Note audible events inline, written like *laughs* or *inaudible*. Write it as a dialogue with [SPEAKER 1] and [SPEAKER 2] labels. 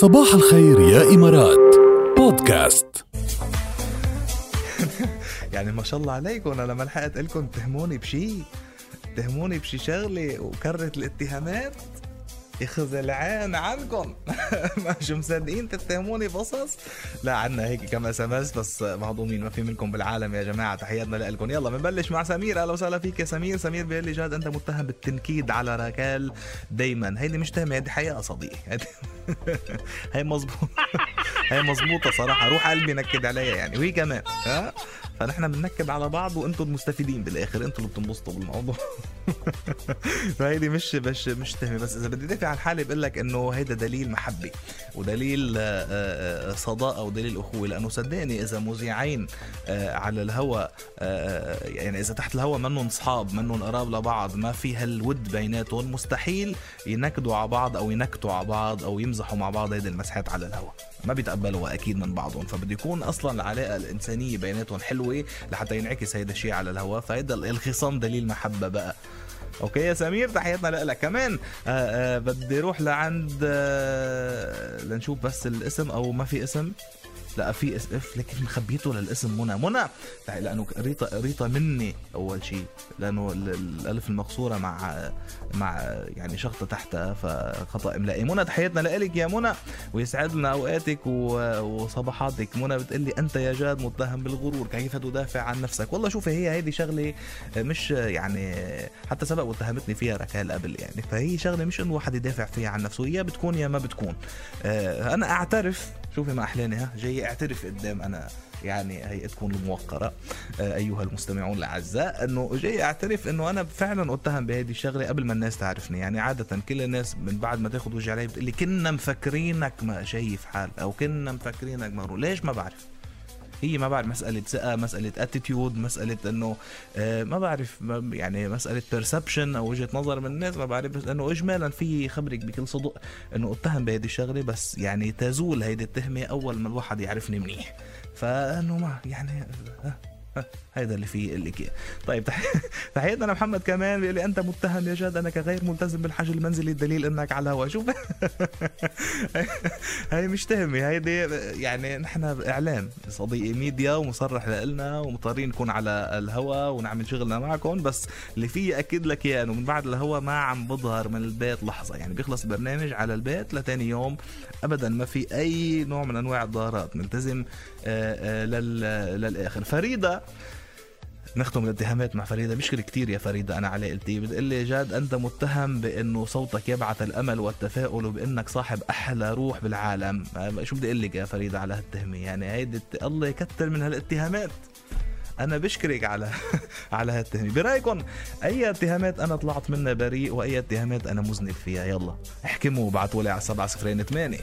[SPEAKER 1] صباح الخير يا إمارات. بودكاست. *laughs*
[SPEAKER 2] يعني ما شاء الله عليكم أنا لما لحقت لكم اتهموني بشي اتهموني بشي شغلة وكررت الاتهامات. يخزي العين عنكم. *laughs* ما شو مصدقين تتهموني بقصص؟ لا عنا هيك كم SMS بس مهضومين ما في منكم بالعالم يا جماعة تحياتنا لكم. يلا بنبلش مع سمير. أهلا وسهلا فيك يا سمير. سمير بيقول لي جاد أنت متهم بالتنكيد على راكال دايما. هيدي مش تهمة هيدي حقيقه صديقي. *laughs* هي مظبوط. *laughs* هي مظبوطة صراحة. روح قلبي نكد عليا يعني. وهي كمان ها؟ فنحن بننكد على بعض وأنتم المستفيدين بالاخر. أنتم اللي بتنبسطوا بالموضوع. *laughs* فهيدي مش مش مش تهمة. بس إذا بدي دافع عن حالي بقول لك إنه هيدا دليل محبه ودليل آه، آه، صداقة ودليل أخوة. لأنه صدقني إذا مذيعين آه، على الهواء يعني إذا تحت الهواء منهم اصحاب منهم قراب لبعض ما في هالود بيناتهم مستحيل ينكدوا على بعض أو ينكتوا على بعض أو يمزحوا مع بعض هيدي المزحات على الهواء ما بيتقبلوها أكيد من بعضهم. فبده يكون أصلا العلاقة الإنسانية بيناتهم حلوة لحتى ينعكس هيدا الشيء على الهواء فهيدا الخصام دليل محبة بقى. okay يا سمير تحياتنا لك كمان آآ آه، آآ آه، بدي أروح لعند آه، لنشوف بس الاسم أو ما في اسم. لا في اسم لكن مخبيته للاسم منى. منى لأنه ريطا ريطا مني أول شيء لأنه الألف المقصورة مع مع يعني شخطة تحتها فخطأ املائي منى تحياتنا لك يا منى ويسعد لنا اوقاتك وصباحاتك. منى بتقول لي أنت يا جاد متهم بالغرور كيف تدافع عن نفسك؟ والله شوفي هي هيدي شغلة مش يعني حتى سبق واتهمتني فيها ركال قبل يعني. فهي شغلة مش إنه واحد يدافع فيها عن نفسه يا بتكون يا ما بتكون. آه، أنا أعترف شوفي ما احلاني ها؟ جاي اعترف قدام أنا يعني هيئتكم الموقرة آه، أيها المستمعون الأعزاء أنه جاي أعترف أنه أنا فعلا أتهم بهذه الشغلة قبل ما الناس تعرفني. يعني عادة كل الناس من بعد ما تاخذ وجه علي بتقول لي كنا مفكرينك ما شايف حال أو كنا مفكرينك مغرور ليش ما بعرف؟ هي ما بعرف مسألة ثقة مسألة attitude مسألة إنه آه، ما بعرف يعني مسألة perception أو وجهة نظر من الناس ما بعرف بس إنه اجمالا في خبرك بكل صدق إنه اتهم بهيدي الشغلة بس يعني تزول هيدي التهمة أول ما الواحد يعرفني منيح. فإنه ما يعني آه، هذا اللي فيه اللي كي. طيب *laughs* تحياتنا لمحمد كمان بيقول لي أنت متهم يا جاد انك غير ملتزم بالحجر المنزلي الدليل إنك على الهواء شوف. *laughs* هاي مش تهمه هيدي يعني نحن إعلام. صديقي ميديا ومصرح لنا ومضطرين نكون على الهواء ونعمل شغلنا معكم بس اللي فيه اكد لك إياه إنه من بعد الهواء ما عم بظهر من البيت لحظة. يعني بيخلص البرنامج على البيت لتاني يوم. ابدا ما في أي نوع من أنواع الظاهرات. ملتزم آه، آه، للآخر. فريدة نختم الاتهامات مع فريدة. بشكر كثير يا فريدة أنا علاقتي بتقول لي جاد أنت متهم بأنه صوتك يبعث الأمل والتفاؤل وبأنك صاحب أحلى روح بالعالم. شو بدي أقول لك يا فريدة على هالتهمة؟ يعني هيدي الله يكتر من هالاتهامات. أنا بشكرك على *laughs* على هالتهمة. برأيكم أي اتهامات أنا طلعت منها بريء وأي اتهامات أنا مذنب فيها؟ يلا احكموا وابعتوا لي على 708